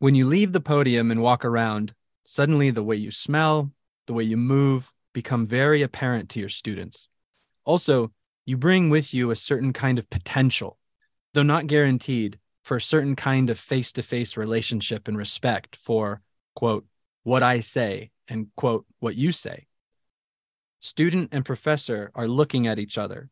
When you leave the podium and walk around, suddenly the way you smell, the way you move become very apparent to your students. Also, you bring with you a certain kind of potential, though not guaranteed, for a certain kind of face to face relationship and respect for, quote, what I say and, quote, what you say. Student and professor are looking at each other.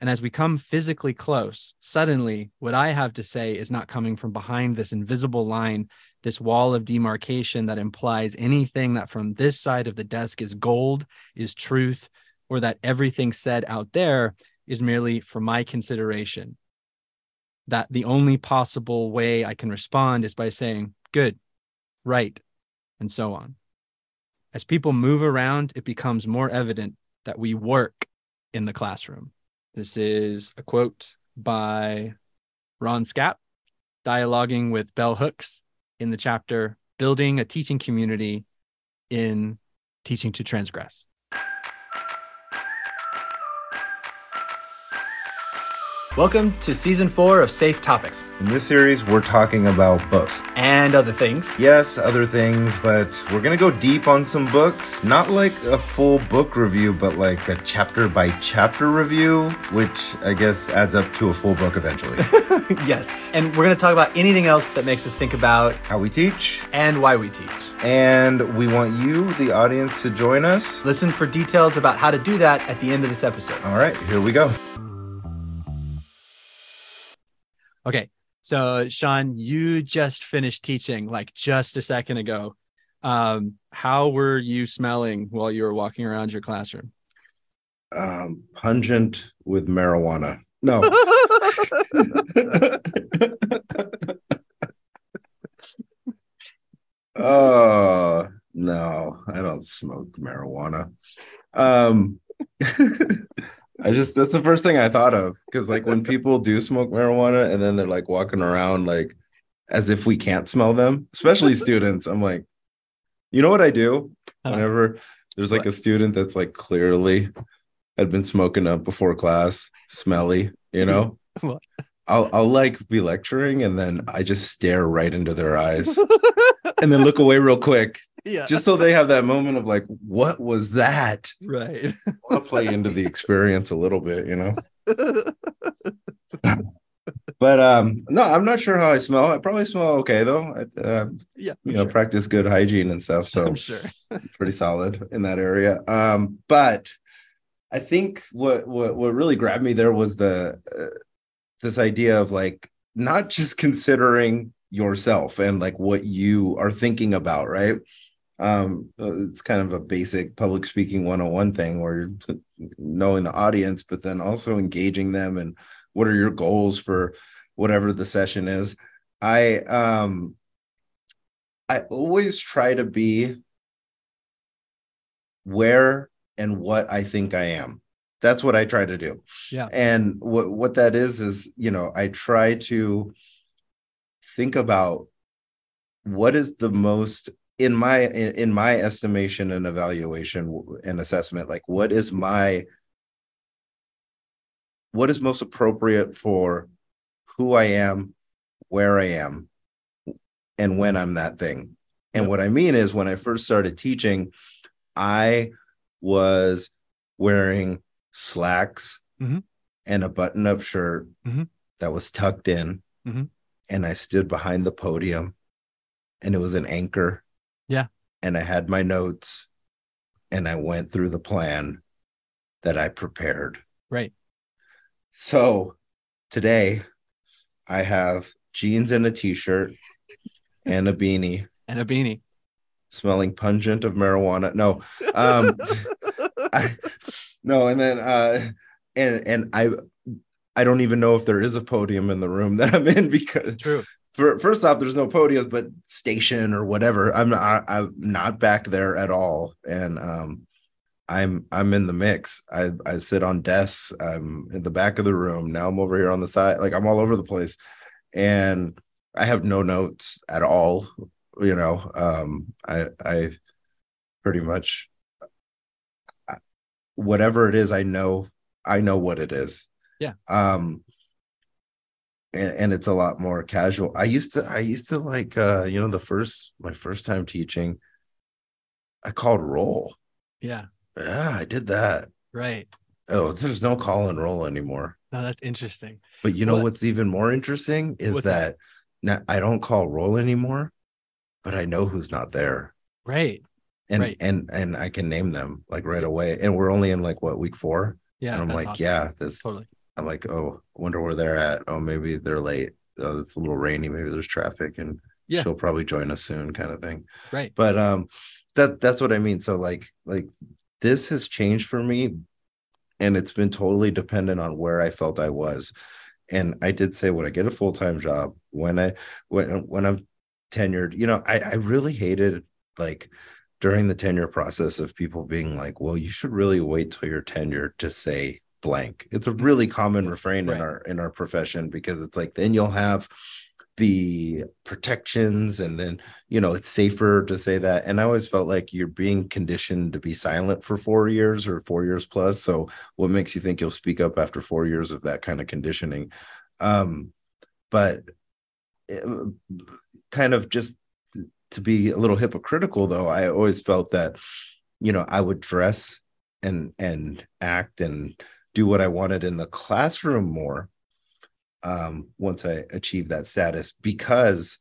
And as we come physically close, suddenly what I have to say is not coming from behind this invisible line, this wall of demarcation that implies anything that from this side of the desk is gold, is truth, or that everything said out there is merely for my consideration. That the only possible way I can respond is by saying, good, right, and so on. As people move around, it becomes more evident that we work in the classroom. This is a quote by Ron Scapp, dialoguing with Bell Hooks in the chapter Building a Teaching Community in Teaching to Transgress. Welcome to season four of Safe Topics. In this series, we're talking about books. And other things. Yes, other things, but we're going to go deep on some books. Not like a full book review, but like a chapter by chapter review, which I guess adds up to a full book eventually. yes. And we're going to talk about anything else that makes us think about how we teach and why we teach. And we want you, the audience, to join us. Listen for details about how to do that at the end of this episode. All right, here we go. Okay. So, Sean, you just finished teaching like just a second ago. Um, how were you smelling while you were walking around your classroom? Um, pungent with marijuana. No. oh, no, I don't smoke marijuana. Um, I just that's the first thing I thought of. Because like when people do smoke marijuana and then they're like walking around like as if we can't smell them, especially students. I'm like, you know what I do? Whenever there's like a student that's like clearly had been smoking up before class, smelly, you know. I'll I'll like be lecturing and then I just stare right into their eyes and then look away real quick yeah. Just so they have that moment of like, what was that? Right. I'll play into the experience a little bit, you know. but um no, I'm not sure how I smell. I probably smell okay though. I, uh, yeah, you know, sure. practice good hygiene and stuff. So I'm sure pretty solid in that area. Um, but I think what what what really grabbed me there was the uh, this idea of like not just considering yourself and like what you are thinking about, right? Um uh, it's kind of a basic public speaking 101 thing where you're knowing the audience but then also engaging them and what are your goals for whatever the session is. I um i always try to be where and what i think i am. That's what i try to do. Yeah. And what what that is is you know i try to think about what is the most in my in, in my estimation and evaluation and assessment like what is my what is most appropriate for who I am, where I am, and when I'm that thing. And what I mean is, when I first started teaching, I was wearing slacks mm-hmm. and a button up shirt mm-hmm. that was tucked in. Mm-hmm. And I stood behind the podium, and it was an anchor yeah. And I had my notes and I went through the plan that I prepared. Right. So today I have jeans and a t shirt and a beanie. And a beanie. Smelling pungent of marijuana. No. Um I, no, and then uh and and I I don't even know if there is a podium in the room that I'm in because True for, first off, there's no podium, but station or whatever. I'm not, I'm not back there at all, and um, I'm I'm in the mix. I I sit on desks. I'm in the back of the room. Now I'm over here on the side. Like I'm all over the place, and I have no notes at all. You know, um, I I pretty much whatever it is. I know I know what it is. Yeah. Um, and, and it's a lot more casual. I used to I used to like uh you know the first my first time teaching I called roll. Yeah. Yeah, I did that. Right. Oh, there's no call and roll anymore. No, that's interesting. But you know What- what's even more interesting is that, that? now I don't call roll anymore, but I know who's not there. Right. And Right. and and I can name them like right away. And we're only in like what week four? Yeah. and I'm like, awesome. yeah, this Totally. I'm like, oh, wonder where they're at. Oh, maybe they're late. Oh, it's a little rainy. Maybe there's traffic, and Yeah. she'll probably join us soon, kind of thing. Right. But um, that that's what I mean. So like like this has changed for me, and it's been totally dependent on where I felt I was. And I did say when I get a full time job, when I when when I'm tenured, you know, I I really hated like during the tenure process of people being like, well, you should really wait till you're tenured to say blank. It's a really common refrain Right. in our in our profession because it's like then you'll have the protections and then you know it's safer to say that and i always felt like you're being conditioned to be silent for four years or four years plus so what makes you think you'll speak up after four years of that kind of conditioning um but it, kind of just to be a little hypocritical though i always felt that you know i would dress and and act and do what i wanted in the classroom more um once i achieved that status because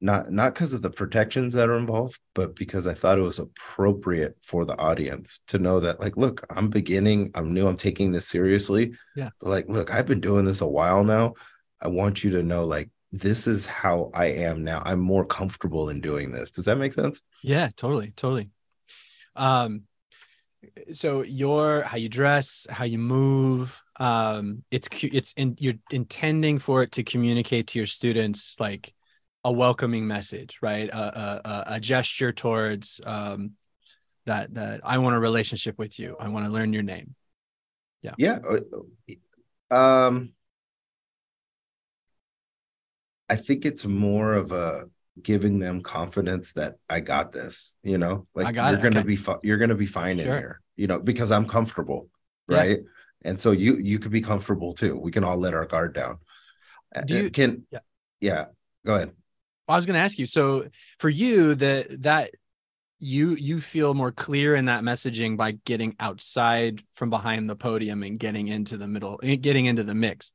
not not because of the protections that are involved but because i thought it was appropriate for the audience to know that like look i'm beginning i'm new i'm taking this seriously. Yeah. but like look i've been doing this a while now. I want you to know like this is how i am now. I'm more comfortable in doing this. Does that make sense? Yeah, totally, totally. Um, so your how you dress, how you move, um, it's it's in you're intending for it to communicate to your students like a welcoming message, right? A a, a- gesture towards um that that I want a relationship with you. I want to learn your name. yeah yeah um i think it's more of a giving them confidence that i got this you know like you're it, gonna okay. be fi- you're gonna be fine Sure. in here you know because i'm comfortable Yeah. right and so you you could be comfortable too we can all let our guard down Do you- can Yeah. yeah go ahead I was going to ask you. So for you, that that you you feel more clear in that messaging by getting outside from behind the podium and getting into the middle, eh, getting into the mix.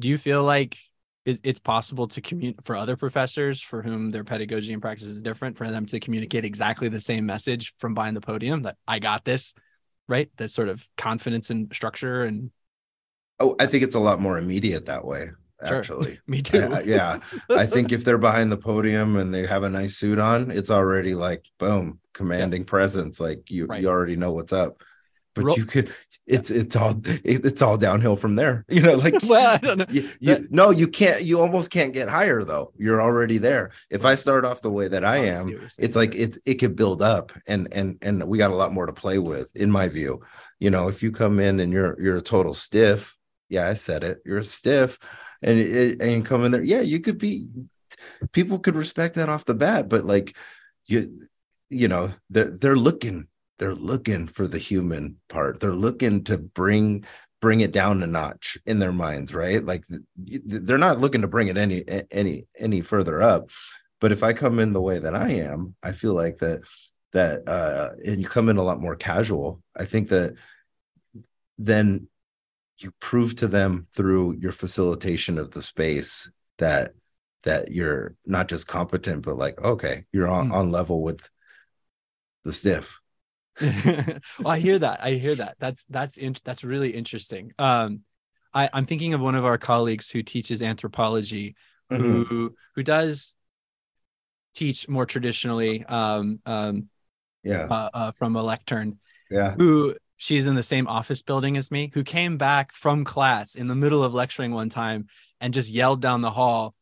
Do you feel like is it's possible to communicate for other professors for whom their pedagogy and practice is different for them to communicate exactly the same message from behind the podium that I got this, right? That sort of confidence and structure and oh i think it's a lot more immediate that way Sure. actually me too. I- yeah I think if they're behind the podium and they have a nice suit on, it's already like boom, commanding presence. Like you, Right. you already know what's up. But Ro- you could, it's it's all it, it's all downhill from there. You know, like well, I don't know. you, you no, you can't. You almost can't get higher though. You're already there. If I start off the way that I am, it's like it's it could build up, and and and we got a lot more to play with, in my view. You know, if you come in and you're you're a total stiff, yeah, I said it. You're a stiff, and it, and come in there, yeah, you could be. People could respect that off the bat, but like you, you know, they're they're looking they're looking for the human part. They're looking to bring bring it down a notch in their minds, right? Like they're not looking to bring it any any any further up. But if I come in the way that I am, I feel like that that uh and you come in a lot more casual. I think that then you prove to them through your facilitation of the space that that you're not just competent but like okay you're on, Hmm. on level with the stiff well, I hear that. I hear that. That's that's in, that's really interesting. Um, I, I'm thinking of one of our colleagues who teaches anthropology, Mm-hmm. who who does teach more traditionally um, um, yeah uh, uh, from a lectern. yeah Who she's in the same office building as me. Who came back from class in the middle of lecturing one time and just yelled down the hall,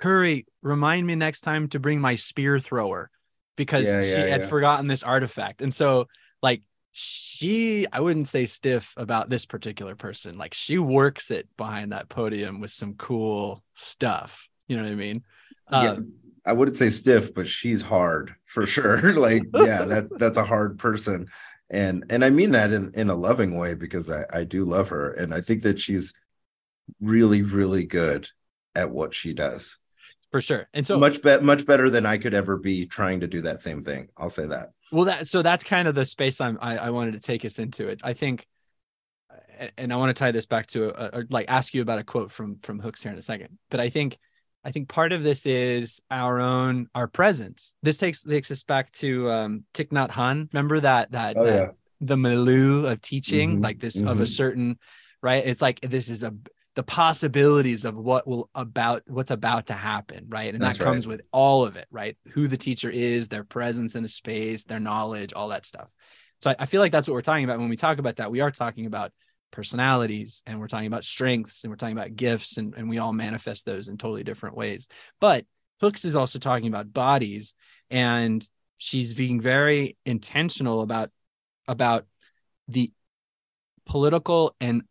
"Curry, remind me next time to bring my spear thrower." Because Yeah, she yeah, had yeah. forgotten this artifact. And so like she i wouldn't say stiff about this particular person like she works it behind that podium with some cool stuff you know what i mean Um, i wouldn't say stiff but she's hard for sure like yeah that that's a hard person and and i mean that in in a loving way because i i do love her and i think that she's really really good at what she does. For sure. And so much be- much better than I could ever be trying to do that same thing. I'll say that. Well, that so that's kind of the space I'm I, I wanted to take us into it. I think and I want to tie this back to a, a, like ask you about a quote from from Hooks here in a second. But I think I think part of this is our own our presence. This takes takes us back to um Thich Nhat Hanh. Remember that that, Oh, that yeah. the milieu of teaching, Mhm, like this of a mhm. certain right. It's like this is a the possibilities of what will about what's about to happen, right? And That's that right. comes with all of it, right? Who the teacher is, their presence in a space, their knowledge, all that stuff. So I, I feel like that's what we're talking about when we talk about that. We are talking about personalities and we're talking about strengths and we're talking about gifts and, and we all manifest those in totally different ways. But Hooks is also talking about bodies and she's being very intentional about about the political and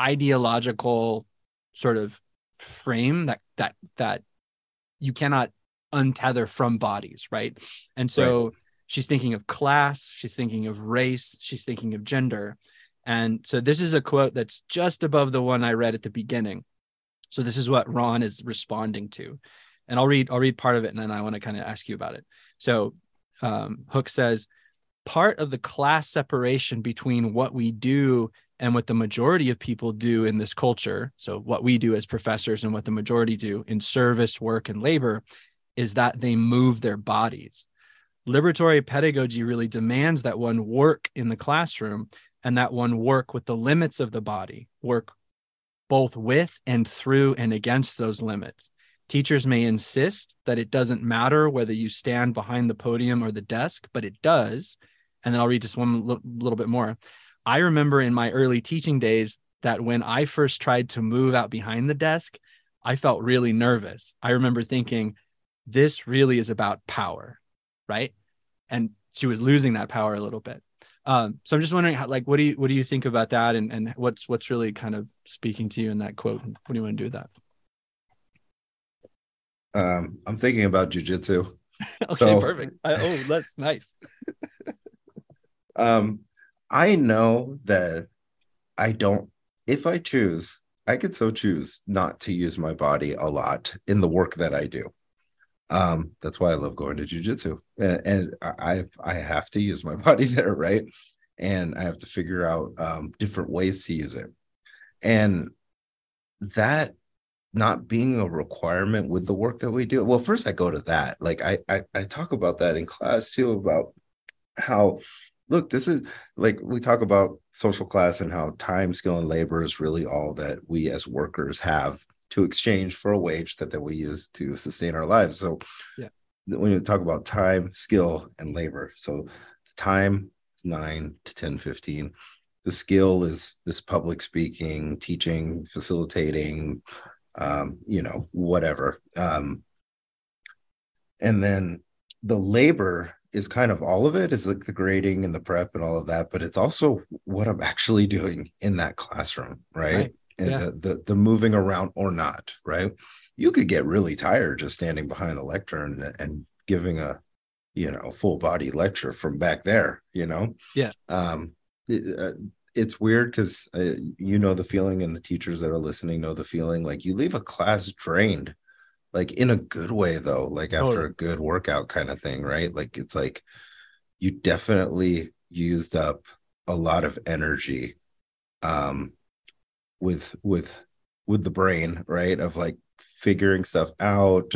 ideological sort of frame that that that you cannot untether from bodies right? And so she's thinking of class she's thinking of race she's thinking of gender. And so this is a quote that's just above the one i read at the beginning. So this is what ron is responding to. And i'll read i'll read part of it and then i want to kind of ask you about it. So um, hook says part of the class separation between what we do and what the majority of people do in this culture so what we do as professors and what the majority do in service work and labor is that they move their bodies. Liberatory pedagogy really demands that one work in the classroom and that one work with the limits of the body work both with and through and against those limits. Teachers may insist that it doesn't matter whether you stand behind the podium or the desk but it does. And then i'll read just one li- little bit more I remember in my early teaching days that when I first tried to move out behind the desk, I felt really nervous. I remember thinking, this really is about power, right? And she was losing that power a little bit. Um, so I'm just wondering, how, like, what do you what do you think about that, and and what's what's really kind of speaking to you in that quote? What do you want to do with that? Um, I'm thinking about jujitsu. okay, So- perfect. I, oh, that's nice. Um, I know that I don't, if I choose, I could so choose not to use my body a lot in the work that I do. Um, that's why I love going to jujitsu, and, and I I have to use my body there, right? And I have to figure out um, different ways to use it, and that not being a requirement with the work that we do. Well, first I go to that, like I I, I talk about that in class too about how look this is like we talk about social class and how time skill and labor is really all that we as workers have to exchange for a wage that, that we use to sustain our lives so Yeah. when you talk about time skill and labor so the time is 9 to 10 15 the skill is this public speaking teaching facilitating um you know whatever um and then the labor is kind of all of it is like the grading and the prep and all of that but it's also what i'm actually doing in that classroom right, Right. and Yeah. the, the the moving around or not right you could get really tired just standing behind the lectern and, and giving a you know full body lecture from back there you know Yeah. um it- uh, it's weird because uh, you know the feeling and the teachers that are listening know the feeling like you leave a class drained like in a good way though like after Totally. a good workout kind of thing right? Like it's like you definitely used up a lot of energy um with with with the brain right? Of like figuring stuff out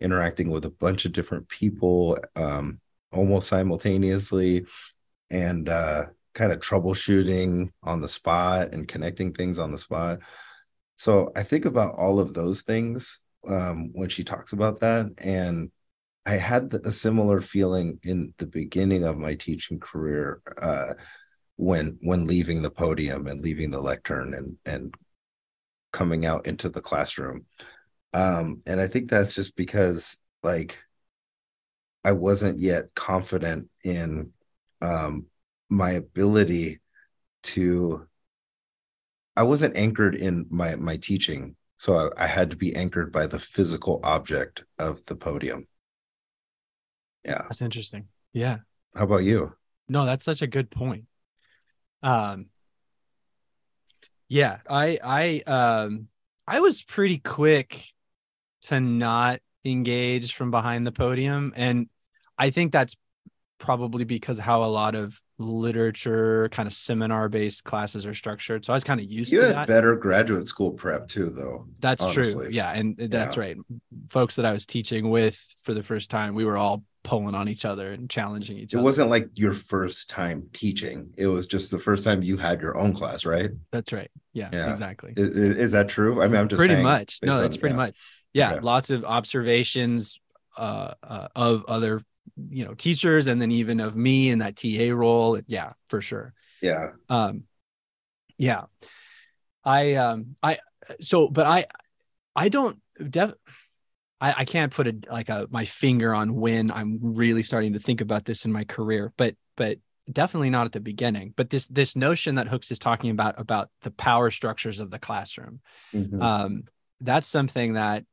interacting with a bunch of different people um almost simultaneously and uh kind of troubleshooting on the spot and connecting things on the spot. So i think about all of those things um when she talks about that. And i had a similar feeling in the beginning of my teaching career uh when when leaving the podium and leaving the lectern and and coming out into the classroom. Um and i think that's just because like i wasn't yet confident in um my ability to i wasn't anchored in my my teaching so I, I had to be anchored by the physical object of the podium yeah That's interesting. Yeah. how about you No, that's such a good point. Um yeah, I I um I was pretty quick to not engage from behind the podium. And I think that's probably because how a lot of literature kind of seminar based classes are structured. So I was kind of used You to had that. better graduate school prep too, though. That's true. Yeah. And that's Yeah. right. Folks that I was teaching with for the first time, we were all pulling on each other and challenging each It other. It wasn't like your first time teaching. It was just the first time you had your own class, right? That's right. Yeah, Yeah. exactly. Is, is that true? I mean, I'm just pretty much. No, that's on- pretty yeah. much. Yeah, Okay. lots of observations uh, uh, of other, you know, teachers, and then even of me in that TA role. Yeah, for sure. Yeah. Um, yeah, I um I so but I I don't def I, I can't put a like a my finger on when I'm really starting to think about this in my career, but but definitely not at the beginning. But this this notion that Hooks is talking about about the power structures of the classroom Mhm. um, that's something that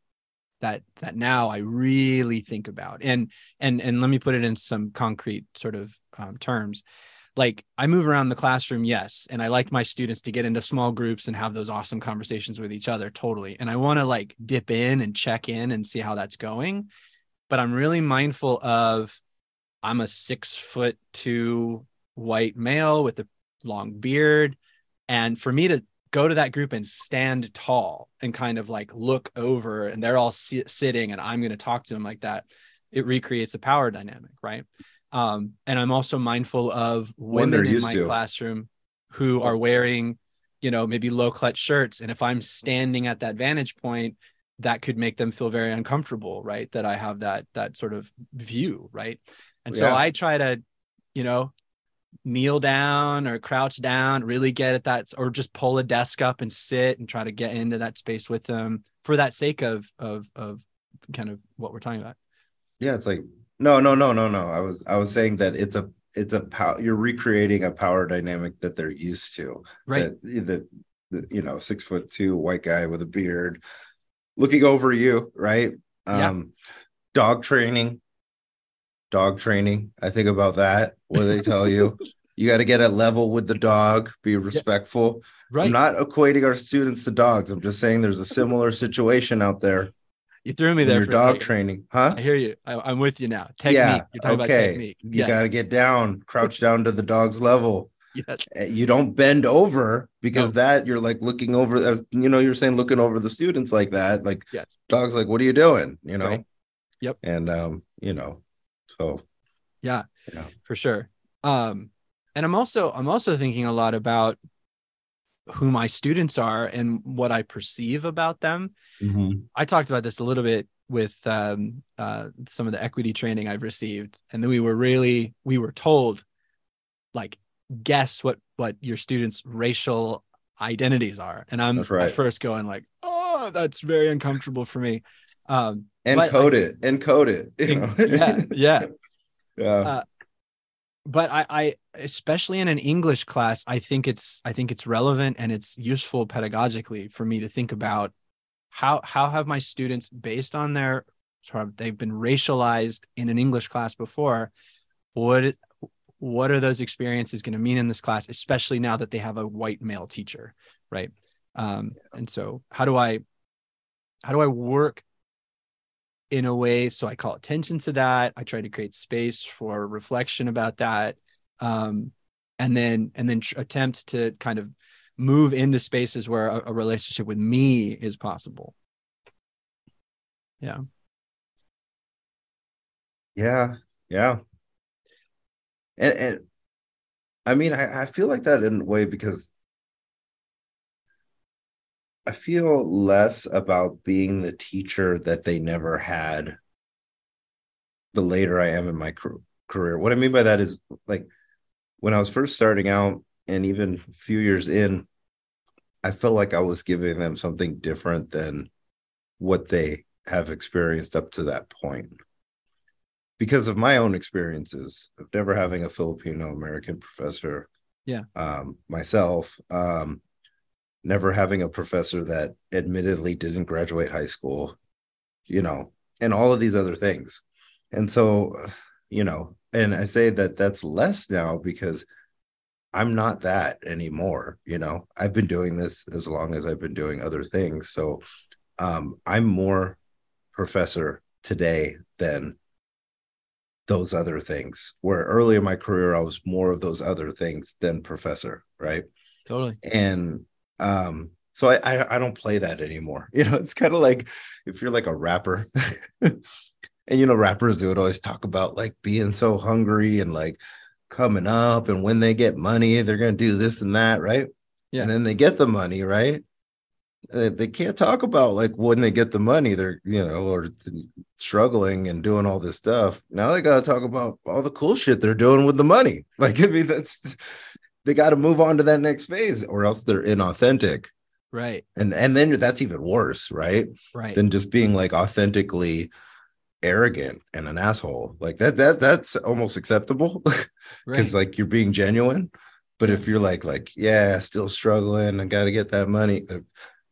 that that now I really think about. And and and let me put it in some concrete sort of um, terms. Like I move around the classroom, yes, and I like my students to get into small groups and have those awesome conversations with each other, totally. And I want to like dip in and check in and see how that's going. But I'm really mindful of I'm a six foot two white male with a long beard. And for me to go to that group and stand tall and kind of like look over and they're all si- sitting and I'm going to talk to them like that, it recreates a power dynamic, right? Um, and I'm also mindful of women in my to. classroom who are wearing, you know, maybe low clutch shirts. And if I'm standing at that vantage point, that could make them feel very uncomfortable, right? That I have that that sort of view, right? And so Yeah. I try to, you know, kneel down or crouch down, really get at that, or just pull a desk up and sit and try to get into that space with them for that sake of of of kind of what we're talking about. Yeah, it's like no, no, no, no, no. I was I was saying that it's a it's a power you're recreating a power dynamic that they're used to. Right. That you know, six foot two white guy with a beard looking over you, right? Yeah. Um dog training. Dog training. I think about that. What they tell you. You got to get at level with the dog, be respectful. Right. I'm not equating our students to dogs. I'm just saying there's a similar situation out there. you threw me there your for dog training, huh? I hear you. I, I'm with you now. Technique. Yeah, You're talking about okay. technique. You yes. got to get down, crouch down to the dog's level. yes. Uh, You don't bend over because No. that you're like looking over as you know, you're saying looking over the students like that. Like Yes. dogs like, what are you doing? You know? Right. Yep. And um, you know, so Yeah. Yeah. For sure. Um, and I'm also I'm also thinking a lot about who my students are and what I perceive about them. I talked about this a little bit with um, uh, some of the equity training I've received, and then we were really we were told, like, guess what what your students' racial identities are, and I'm right. at first going like, oh, that's very uncomfortable for me. Um, encode But I- it, encode it. You know? yeah, yeah. yeah. Uh, but I, I especially in an english class i think it's i think it's relevant and it's useful pedagogically for me to think about how how have my students based on their sort of they've been racialized in an english class before what what are those experiences going to mean in this class especially now that they have a white male teacher right um and so how do i how do i work in a way. So i call attention to that. I try to create space for reflection about that. Um, and then and then attempt to kind of move into spaces where a, a relationship with me is possible. Yeah, yeah. And and I mean, I, I feel like that in a way because I feel less about being the teacher that they never had the later I am in my career. What I mean by that is like when I was first starting out and even a few years in, I felt like I was giving them something different than what they have experienced up to that point because of my own experiences of never having a Filipino American professor. Yeah. Um, myself, um, never having a professor that admittedly didn't graduate high school, you know, and all of these other things. And so, you know, and I say that that's less now because I'm not that anymore. You know, I've been doing this as long as I've been doing other things. So um, I'm more professor today than those other things. Where early in my career, I was more of those other things than professor, right? Totally. And um, so I, I I don't play that anymore. You know, it's kind of like if you're like a rapper, and you know, rappers they would always talk about like being so hungry and like coming up, and when they get money, they're gonna do this and that, right? Yeah. And then they get the money, right? They, can't talk about like when they get the money, they're you know, or struggling and doing all this stuff. Now they got to talk about all the cool shit they're doing with the money. Like, I mean, that's they got to move on to that next phase, or else they're inauthentic. Right. And and then that's even worse, right? Right. Than just being like authentically arrogant and an asshole. Like that that that's almost acceptable because right. like you're being genuine. But if you're like like yeah, still struggling, I got to get that money. uh,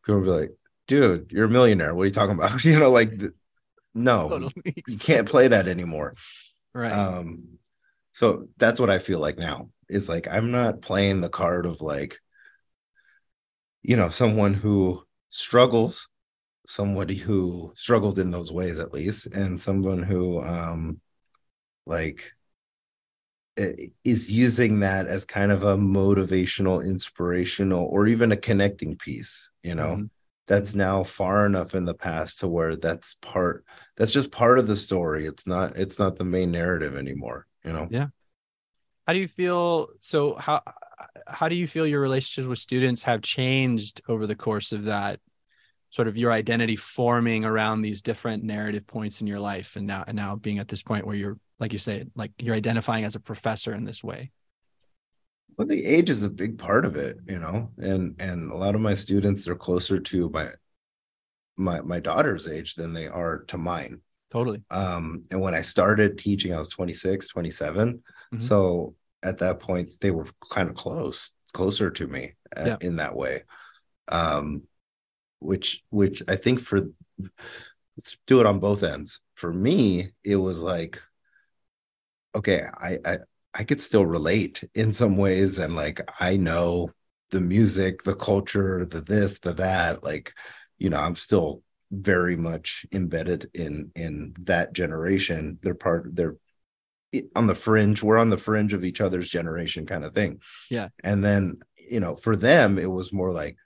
People be like, dude, you're a millionaire. What are you talking about? You know, like no, Totally. you can't play that anymore. Right. Um, so that's what I feel like now is like I'm not playing the card of like, you know, someone who struggles, somebody who struggles in those ways at least, and someone who um like is using that as kind of a motivational, inspirational, or even a connecting piece, you know. Mhm. That's now far enough in the past to where that's part that's just part of the story. It's not it's not the main narrative anymore, you know. Yeah. How do you feel? So how how do you feel your relationships with students have changed over the course of that? Sort of your identity forming around these different narrative points in your life, and now and now being at this point where you're, like you say, like you're identifying as a professor in this way. Well, the age is a big part of it, you know, and and a lot of my students they're closer to my my my daughter's age than they are to mine. Totally. Um, and when I started teaching, I was 26, 27. Mhm. So at that point, they were kind of close, closer to me uh, Yeah. in that way. Um, which which I think for let's do it on both ends. For me, it was like, okay, I I I could still relate in some ways, and like I know the music, the culture, the this, the that. Like, you know, I'm still very much embedded in in that generation. They're part. They're on the fringe. We're on the fringe of each other's generation, kind of thing. Yeah. And then you know, for them, it was more like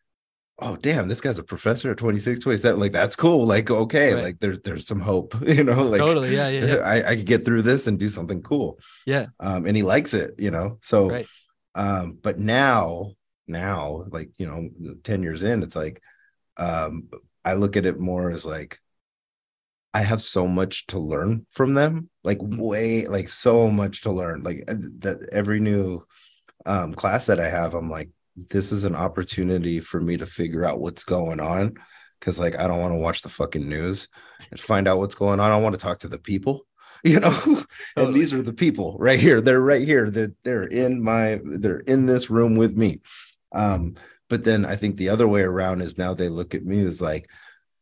oh damn this guy's a professor at 26 27 like that's cool like okay Right. like there's there's some hope you know like totally. Yeah. Yeah. Yeah. I, I could get through this and do something cool Yeah. um and he likes it you know so Right. um but now now like you know 10 years in it's like um i look at it more as like i have so much to learn from them like Mhm. way like so much to learn like uh, that every new um class that i have i'm like this is an opportunity for me to figure out what's going on because like i don't want to watch the fucking news and find out what's going on. I want to talk to the people you know? And Totally. these are the people right here. They're right here. They're, they're in my they're in this room with me. Um but then i think the other way around is now they look at me as like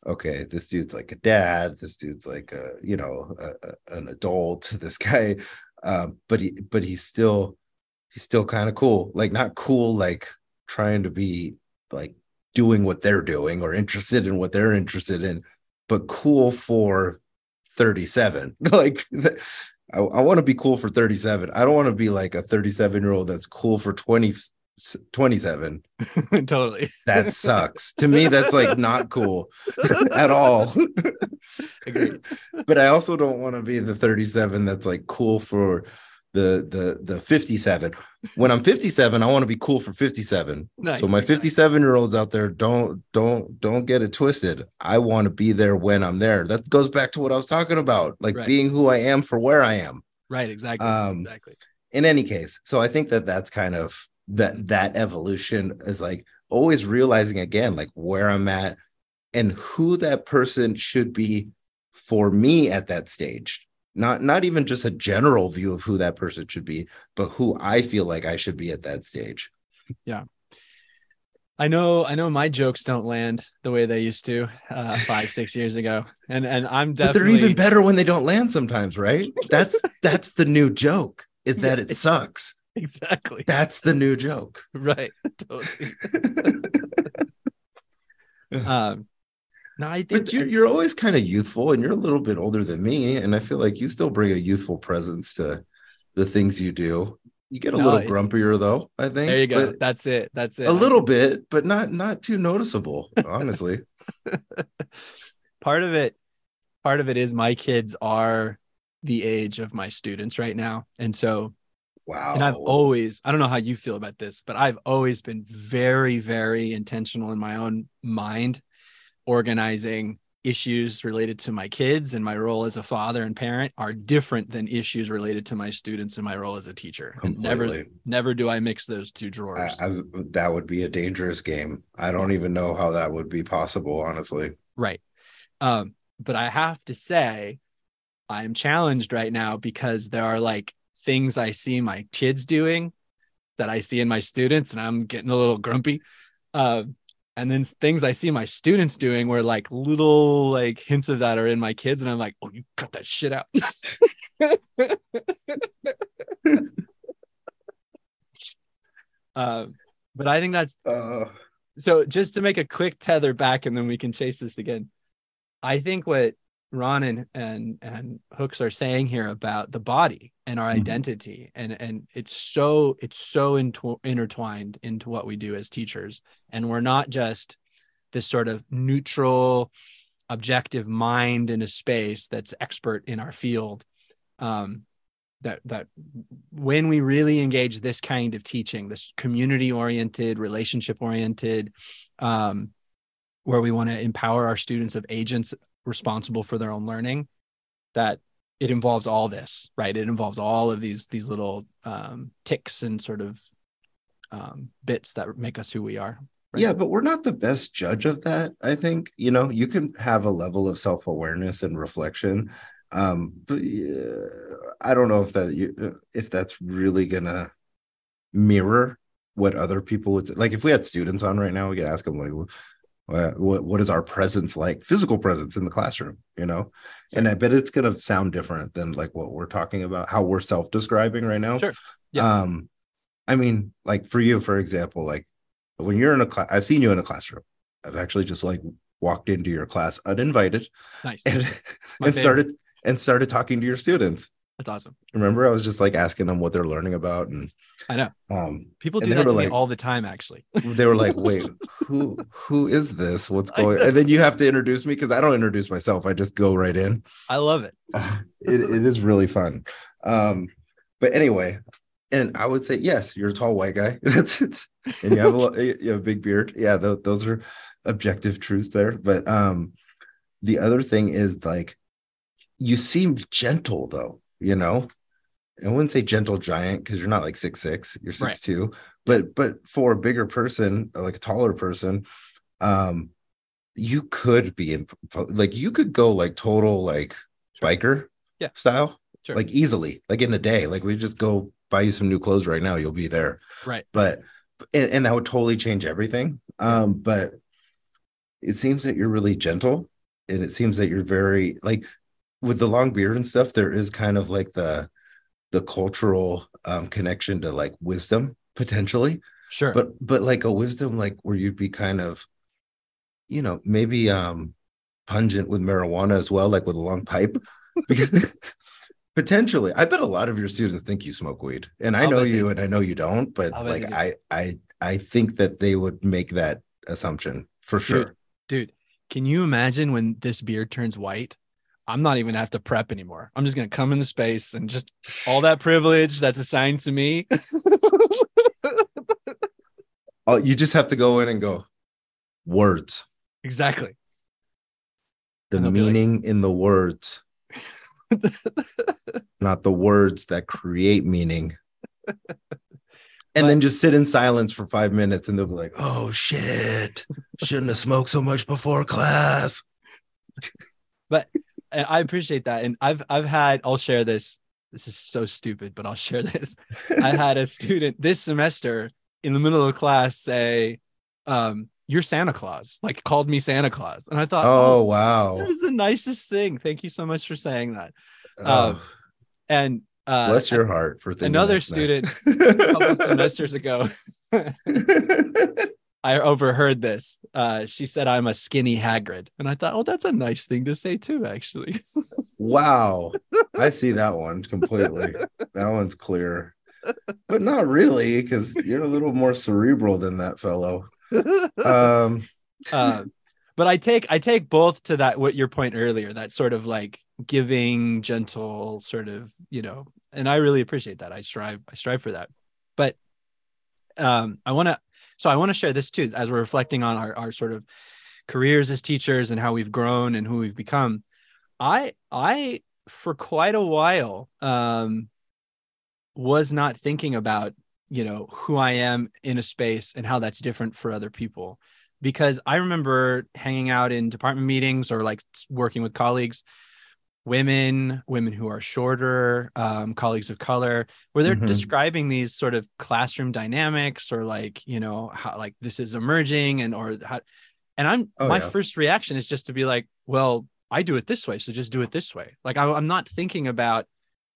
okay this dude's like a dad this dude's like a you know a, a- an adult this guy um but he but he's still he's still kind of cool like not cool like trying to be like doing what they're doing or interested in what they're interested in but cool for 37 like i, I want to be cool for 37 i don't want to be like a 37 year old that's cool for 20 27 totally. that sucks to me that's like not cool at all Agreed. but i also don't want to be the 37 that's like cool for the the the 57 when i'm 57 i want to be cool for 57 Nice. so my 57 year olds out there don't don't don't get it twisted i want to be there when i'm there that goes back to what i was talking about like Right. being who i am for where i am Right. Exactly. Um, exactly. in any case so i think that that's kind of that that evolution is like always realizing again like where i'm at and who that person should be for me at that stage. Not not even just a general view of who that person should be but who i feel like i should be at that stage. Yeah. I know, I know my jokes don't land the way they used to uh, five, six years ago, and and I'm but definitely they're even better when they don't land sometimes right? That's that's the new joke is that it sucks exactly that's the new joke right. Totally. Um, No, I think But you, you're always kind of youthful, and you're a little bit older than me, and I feel like you still bring a youthful presence to the things you do. You get a No, little grumpier though, I think. there you go. That's it. That's it. A little bit, but not not too noticeable, honestly. part of it part of it is my kids are the age of my students right now and so Wow. and i've always i don't know how you feel about this but i've always been very very intentional in my own mind organizing issues related to my kids and my role as a father and parent are different than issues related to my students and my role as a teacher and never never do i mix those two I, drawers I, that would be a dangerous game. I don't even know how that would be possible, honestly. Right. Um, but I have to say, I'm challenged right now because there are like things I see my kids doing that I see in my students, and I'm getting a little grumpy. Um, and then things I see my students doing where like little like hints of that are in my kids, and I'm like, oh, you cut that shit out. um, but I think that's Uh, so just to make a quick tether back and then we can chase this again i think what ron and and, and hooks are saying here about the body and our Mhm. identity and and it's so it's so into, intertwined into what we do as teachers and we're not just this sort of neutral objective mind in a space that's expert in our field um, that that when we really engage this kind of teaching this community oriented relationship oriented um, where we want to empower our students of agents responsible for their own learning that it involves all this right it involves all of these these little um, ticks and sort of um, bits that make us who we are right? Yeah, but we're not the best judge of that. I think you know you can have a level of self awareness and reflection, um, but uh, I don't know if that you, if that's really gonna mirror what other people would say. Like if we had students on right now, we could ask them like, what what, what is our presence like, physical presence in the classroom, you know? And I bet it's gonna sound different than like what we're talking about, how we're self describing right now. Sure. Yeah. Um, I mean, like for you, for example, like when you're in a class, I've seen you in a classroom. I've actually just like walked into your class uninvited nice and, and favorite. started and started talking to your students. That's awesome Remember, I was just like asking them what they're learning about, and i know um, people do that to me like- all the time actually they were like, "Wait, who who is this? What's going?" And then you have to introduce me because I don't introduce myself. I just go right in. i love it it, it is really fun. Um, but anyway, and I would say yes, you're a tall white guy. That's it. And you have a you have a big beard. Yeah, tho- those are objective truths there. But um, the other thing is like you seem gentle though. You know, I wouldn't say gentle giant because you're not like six six. You're Right. six two. But but for a bigger person, like a taller person, um, you could be in like you could go like total like biker Yeah. style Sure. like easily like in a day like we just go buy you some new clothes right now you'll be there right but and, and that would totally change everything um but it seems that you're really gentle and it seems that you're very like with the long beard and stuff there is kind of like the the cultural um connection to like wisdom potentially. Sure. But but like a wisdom like where you'd be kind of you know maybe um pungent with marijuana as well like with a long pipe. Potentially. I bet a lot of your students think you smoke weed and i I'll know you and i know you don't but I'll like i i i think that they would make that assumption for sure. dude can you imagine when this beard turns white i'm not even have to prep anymore. I'm just gonna come in the space and just all that privilege that's assigned to me. Oh you just have to go in and go words. Exactly. The And like- meaning in the words. Not the words that create meaning. And then just sit in silence for five minutes and they'll be like, oh shit, shouldn't have smoked so much before class. And i appreciate that and i've i've had i'll share this this is so stupid but i'll share this. I had a student this semester in the middle of class say um you're santa claus like called me santa claus and i thought Oh, oh, wow. that was the nicest thing. Thank you so much for saying that. Oh, and uh bless your heart for thinking another that's nice. student a couple semesters ago I overheard this. Uh, she said I'm a skinny Hagrid, and I thought, oh, that's a nice thing to say too. Actually, wow, I see that one completely. that one's clear, but not really, because you're a little more cerebral than that fellow. Um, uh, but I take I take both to that what your point earlier, that sort of like giving, gentle, sort of you know, and I really appreciate that. I strive I strive for that, but um, I want to so I want to share this too as we're reflecting on our, our sort of careers as teachers and how we've grown and who we've become. I I for quite a while um, was not thinking about you know who I am in a space and how that's different for other people because I remember hanging out in department meetings or like working with colleagues women, women who are shorter, um, colleagues of color, where they're mm-hmm. describing these sort of classroom dynamics or like, you know, how like this is emerging and or how and I'm oh, my yeah. first reaction is just to be like, well, I do it this way, so just do it this way. Like I, I'm not thinking about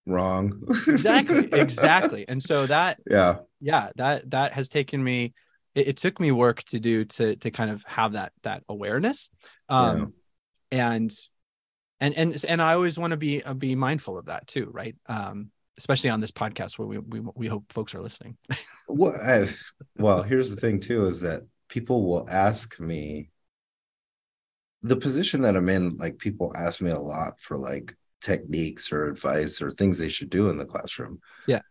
wrong. exactly, exactly. And so that yeah, yeah, that that has taken me. It, it, took me work to do to to kind of have that that awareness. Um, yeah. and and and and I always want to be uh, be mindful of that too, right? Um, especially on this podcast where we we, we hope folks are listening. well, I, well, here's the thing too is that people will ask me the position that I'm in. Like people ask me a lot for like techniques or advice or things they should do in the classroom. Yeah.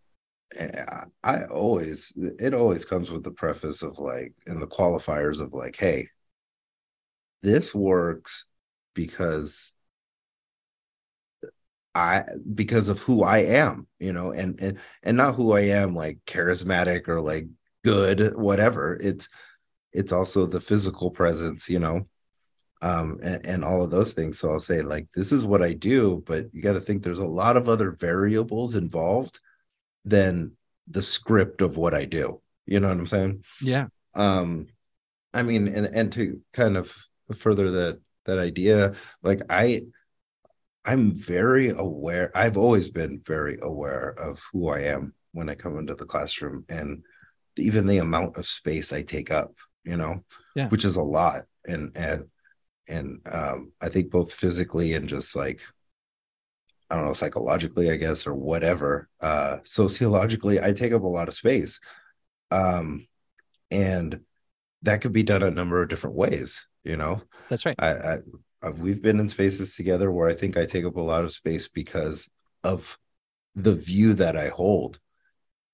I always it always comes with the preface of like and the qualifiers of like, hey, this works because I because of who I am, you know, and and and not who I am like charismatic or like good, whatever. It's it's also the physical presence, you know, um, and, and all of those things. So I'll say like this is what I do, but you got to think there's a lot of other variables involved than the script of what I do. You know what I'm saying? Yeah. Um, I mean, and and to kind of further that that idea, like I I'm very aware. I've always been very aware of who I am when I come into the classroom and even the amount of space I take up, you know, yeah. which is a lot. And, and, and um, I think both physically and just like, I don't know, psychologically, I guess, or whatever, uh, sociologically, I take up a lot of space. Um, and that could be done a number of different ways, you know? That's right. I, I we've been in spaces together where I think I take up a lot of space because of the view that I hold.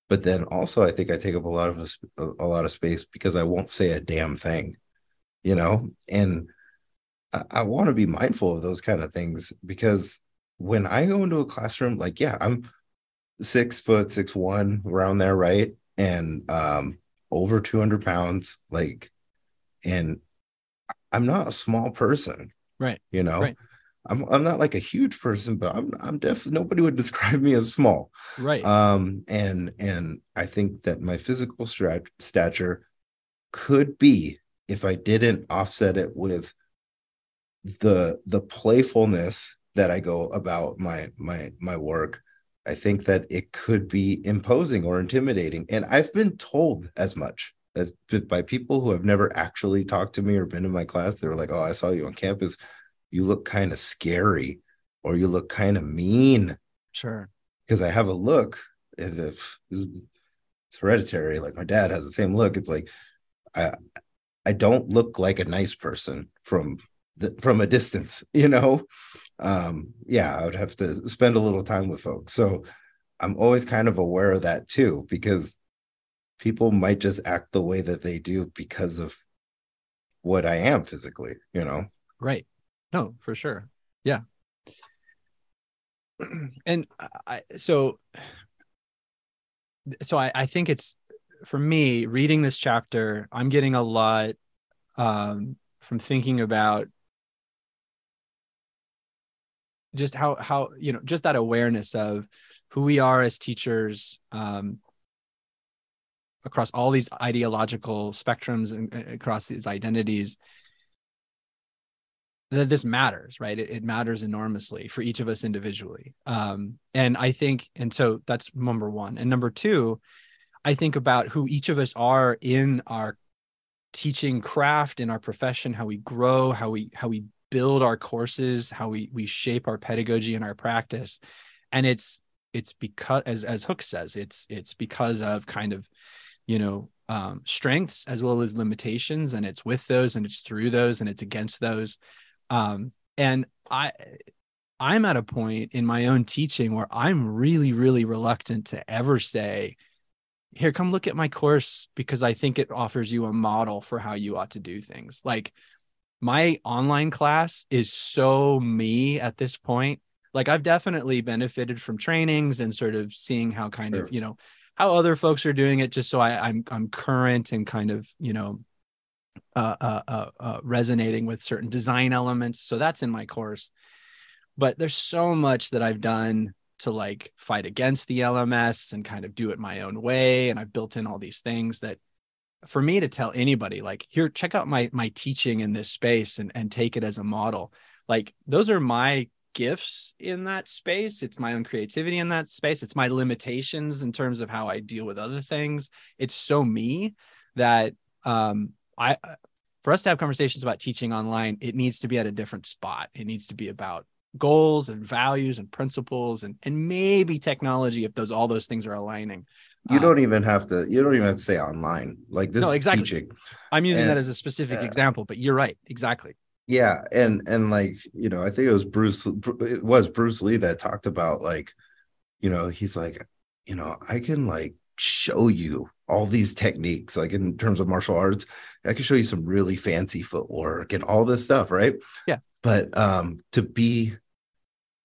But then also, I think I take up a lot of a, a lot of space because I won't say a damn thing, you know. And I, I want to be mindful of those kind of things because when I go into a classroom, like yeah, I'm six foot six one around there, right? And um, over two hundred pounds, like, and I'm not a small person Right. You know, right. I'm I'm not like a huge person, but I'm I'm definitely nobody would describe me as small. Right. Um, and and I think that my physical strat- stature could be if I didn't offset it with the the playfulness that I go about my my my work. I think that it could be imposing or intimidating, and I've been told as much that's by people who have never actually talked to me or been in my class. They were like, "Oh, I saw you on campus. You look kind of scary, or you look kind of mean." Sure. Because I have a look, and if it's hereditary, like my dad has the same look. It's like I I don't look like a nice person from the, from a distance, you know. Um, yeah, I would have to spend a little time with folks. So I'm always kind of aware of that too, because people might just act the way that they do because of what I am physically, you know? Right. No, for sure. Yeah. And I, so, so I, I think it's for me reading this chapter, I'm getting a lot um, from thinking about just how, how, you know, just that awareness of who we are as teachers, um, across all these ideological spectrums and across these identities that this matters right? It, it, matters enormously for each of us individually. Um, and i think and so that's number one. And number two i think about who each of us are in our teaching craft in our profession, how we grow, how we how we build our courses, how we we shape our pedagogy and our practice. And it's it's because as as Hook says, it's it's because of kind of, you know, um, strengths as well as limitations, and it's with those and it's through those and it's against those. Um, and I I'm at a point in my own teaching where I'm really, really reluctant to ever say, here, come look at my course because I think it offers you a model for how you ought to do things. Like my online class is so me at this point. Like I've definitely benefited from trainings and sort of seeing how kind sure. of, you know, how other folks are doing it just so I, I'm I'm current and kind of, you know, uh, uh, uh, uh resonating with certain design elements. So that's in my course. But there's so much that I've done to like fight against the LMS and kind of do it my own way. And I've built in all these things that for me to tell anybody, like, here, check out my my teaching in this space and, and take it as a model. Like those are my gifts in that space. It's my own creativity in that space. It's my limitations in terms of how I deal with other things. It's so me that um I for us to have conversations about teaching online, it needs to be at a different spot. It needs to be about goals and values and principles and and maybe technology if those all those things are aligning you um, don't even have to you don't even have to say online like this no exactly teaching. i'm using and, that as a specific uh, example but you're right exactly yeah and and like you know i think it was bruce it was bruce lee that talked about like you know he's like you know i can like show you all these techniques like in terms of martial arts. I can show you some really fancy footwork and all this stuff right? Yeah. But um to be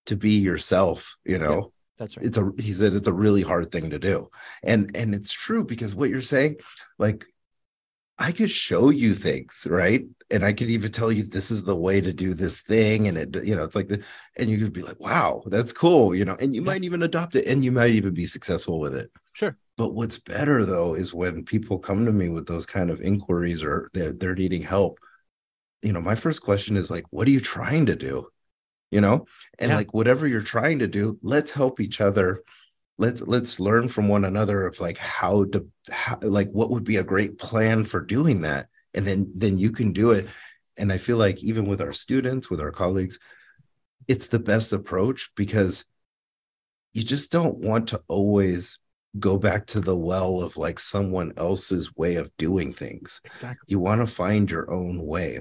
to be yourself you know yeah, that's right. it's a he said it's a really hard thing to do. And and it's true because what you're saying like i could show you things right? And i could even tell you this is the way to do this thing and it you know it's like the and you could be like wow that's cool you know and you yeah. might even adopt it and you might even be successful with it. Sure. But what's better though is when people come to me with those kind of inquiries or they're, they're needing help. You know my first question is like what are you trying to do? You know? And yeah. like whatever you're trying to do let's help each other let's let's learn from one another of like how to how, like what would be a great plan for doing that. And then then you can do it. And i feel like even with our students with our colleagues it's the best approach because you just don't want to always go back to the well of like someone else's way of doing things. Exactly. You want to find your own way.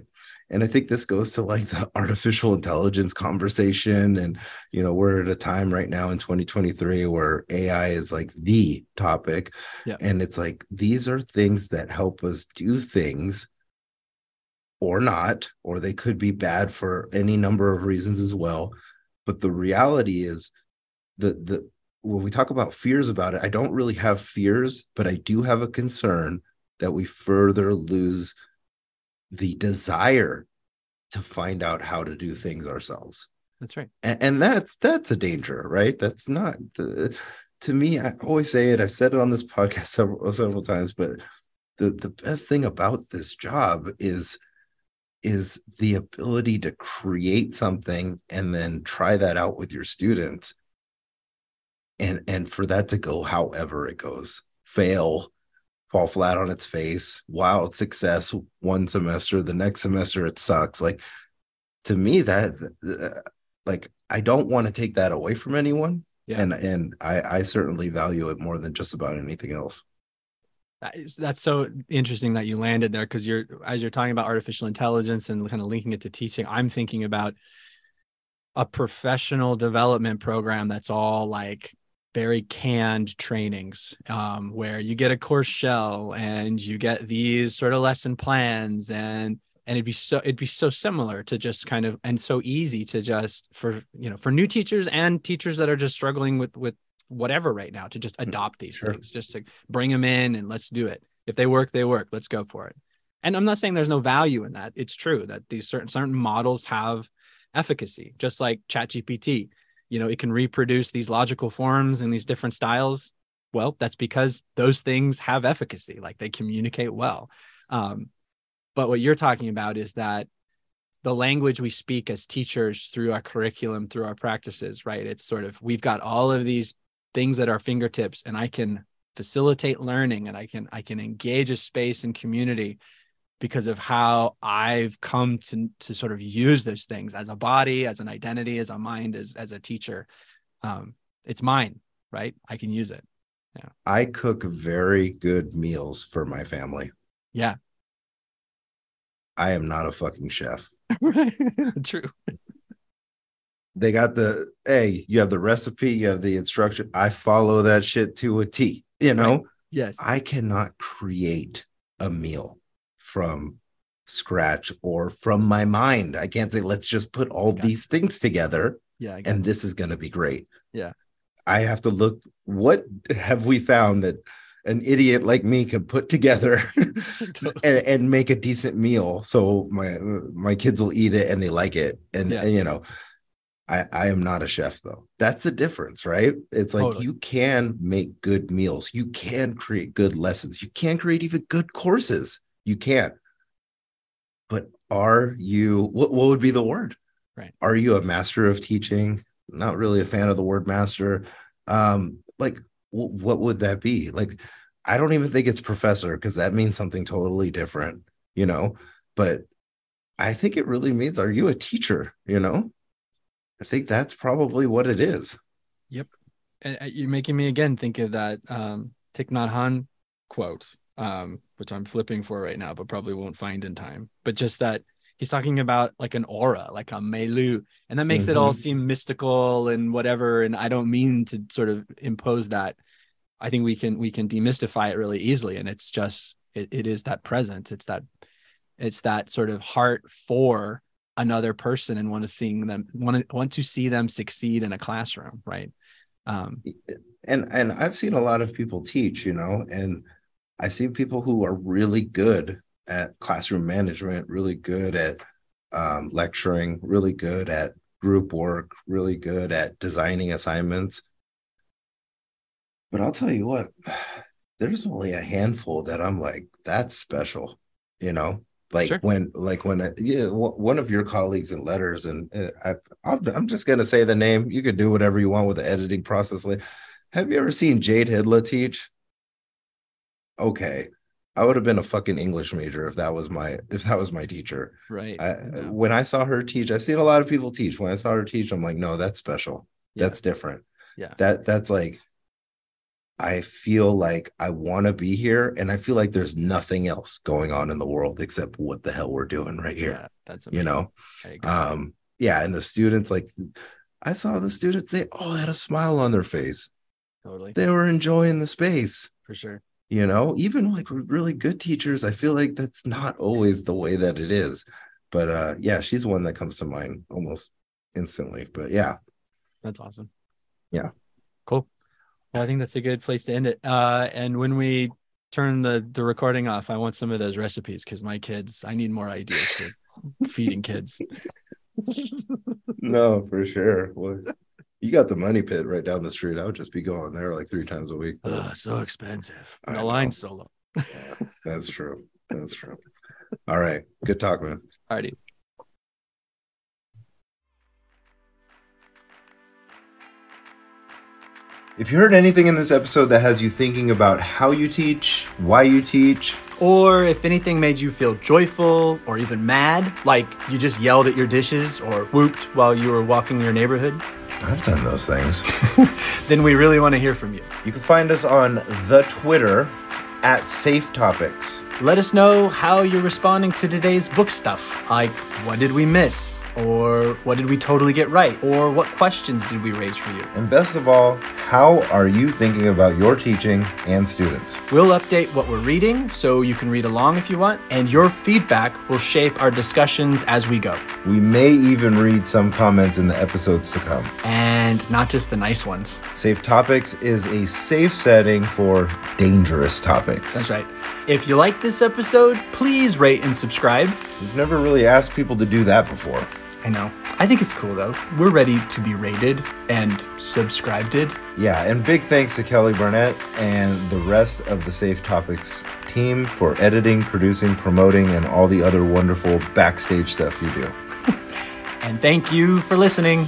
And i think this goes to like the artificial intelligence conversation and you know we're at a time right now in 2023 where ai is like the topic. Yeah. and it's like these are things that help us do things or not or they could be bad for any number of reasons as well. But the reality is that the when we talk about fears about it i don't really have fears but i do have a concern that we further lose the desire to find out how to do things ourselves. That's right. And, and that's that's a danger right? That's not the, to me i always say it I've said it on this podcast several several times but the the best thing about this job is is the ability to create something and then try that out with your students and and for that to go however it goes fail fall flat on its face wild success one semester the next semester it sucks like to me that uh, like i don't want to take that away from anyone yeah. and and i i certainly value it more than just about anything else that is, that's so interesting that you landed there because you're as you're talking about artificial intelligence and kind of linking it to teaching i'm thinking about a professional development program that's all like very canned trainings um, where you get a course shell and you get these sort of lesson plans and and it'd be so it'd be so similar to just kind of and so easy to just for you know for new teachers and teachers that are just struggling with with whatever right now to just mm, adopt these sure. things just to bring them in and let's do it. If they work they work. Let's go for it. And i'm not saying there's no value in that. It's true that these certain certain models have efficacy just like chat gpt you know it can reproduce these logical forms and these different styles. Well that's because those things have efficacy like they communicate well. Um, but what you're talking about is that the language we speak as teachers through our curriculum through our practices right? It's sort of we've got all of these things at our fingertips and i can facilitate learning and i can i can engage a space and community because of how I've come to to sort of use those things as a body, as an identity, as a mind, as as a teacher. Um, it's mine, right? I can use it. Yeah. I cook very good meals for my family. Yeah. I am not a fucking chef. True. They got the hey, you have the recipe, you have the instruction. I follow that shit to a T, you know? Right. Yes. I cannot create a meal from scratch or from my mind. I can't say, let's just put all these things together. Yeah. And this is going to be great. Yeah. I have to look, what have we found that an idiot like me can put together and, and, make a decent meal so my my kids will eat it and they like it and, yeah. and you know I, I am not a chef though. That's the difference, right? It's like totally. you can make good meals, you can create good lessons, you can create even good courses. You can't. But are you what, what would be the word? Right. Are you a master of teaching? Not really a fan of the word master. Um, like w- what would that be? Like, I don't even think it's professor because that means something totally different, you know. But I think it really means are you a teacher, you know? I think that's probably what it is. Yep. And uh, you're making me again think of that um Thich Nhat Hanh quote, um, which I'm flipping for right now, but probably won't find in time. But just that he's talking about like an aura, like a milieu, and that makes mm-hmm. it all mm-hmm. seem mystical and whatever. And I don't mean to sort of impose that. I think we can we can demystify it really easily, and it's just it, it is that presence. It's that it's that sort of heart for another person and want to seeing them want to want to see them succeed in a classroom right um and and i've seen a lot of people teach you know and i've seen people who are really good at classroom management really good at um, lecturing really good at group work really good at designing assignments. But i'll tell you what there's only a handful that i'm like that's special you know? Like sure. when like when yeah one of your colleagues in letters and uh, I, i'm just going to say the name you could do whatever you want with the editing process like have you ever seen jade hidla teach okay i would have been a fucking english major if that was my if that was my teacher right I, when i saw her teach i've seen a lot of people teach when i saw her teach i'm like no that's special yeah. that's different yeah that that's like I feel like I want to be here and I feel like there's nothing else going on in the world except what the hell we're doing right here. Yeah, that's amazing. you know. Um yeah, and the students like I saw the students they all had a smile on their face. Totally. They were enjoying the space. For sure. You know, even like really good teachers, I feel like that's not always the way that it is. But uh yeah, she's one that comes to mind almost instantly. But yeah. That's awesome. Yeah. Cool. Well, I think that's a good place to end it. Uh, and when we turn the the recording off, I want some of those recipes because my kids, I need more ideas for feeding kids. no, for sure. Well, you got the money pit right down the street. I would just be going there like three times a week. Oh, so expensive. The line's so low. yeah, that's true. That's true. All right. Good talk, man. Alrighty. If you heard anything in this episode that has you thinking about how you teach, why you teach, or if anything made you feel joyful or even mad, like you just yelled at your dishes or whooped while you were walking your neighborhood, I've done those things. then we really want to hear from you. You can find us on the Twitter at Safe Topics. Let us know how you're responding to today's book stuff. Like, what did we miss? Or what did we totally get right? Or what questions did we raise for you? And best of all, how are you thinking about your teaching and students? We'll update what we're reading so you can read along if you want, and your feedback will shape our discussions as we go. We may even read some comments in the episodes to come. And not just the nice ones. Safe Topics is a safe setting for dangerous topics. That's right. If you like this episode, please rate and subscribe. We've never really asked people to do that before. I know. I think it's cool though. We're ready to be rated and subscribed. To. Yeah, and big thanks to Kelly Burnett and the rest of the Safe Topics team for editing, producing, promoting, and all the other wonderful backstage stuff you do. and thank you for listening.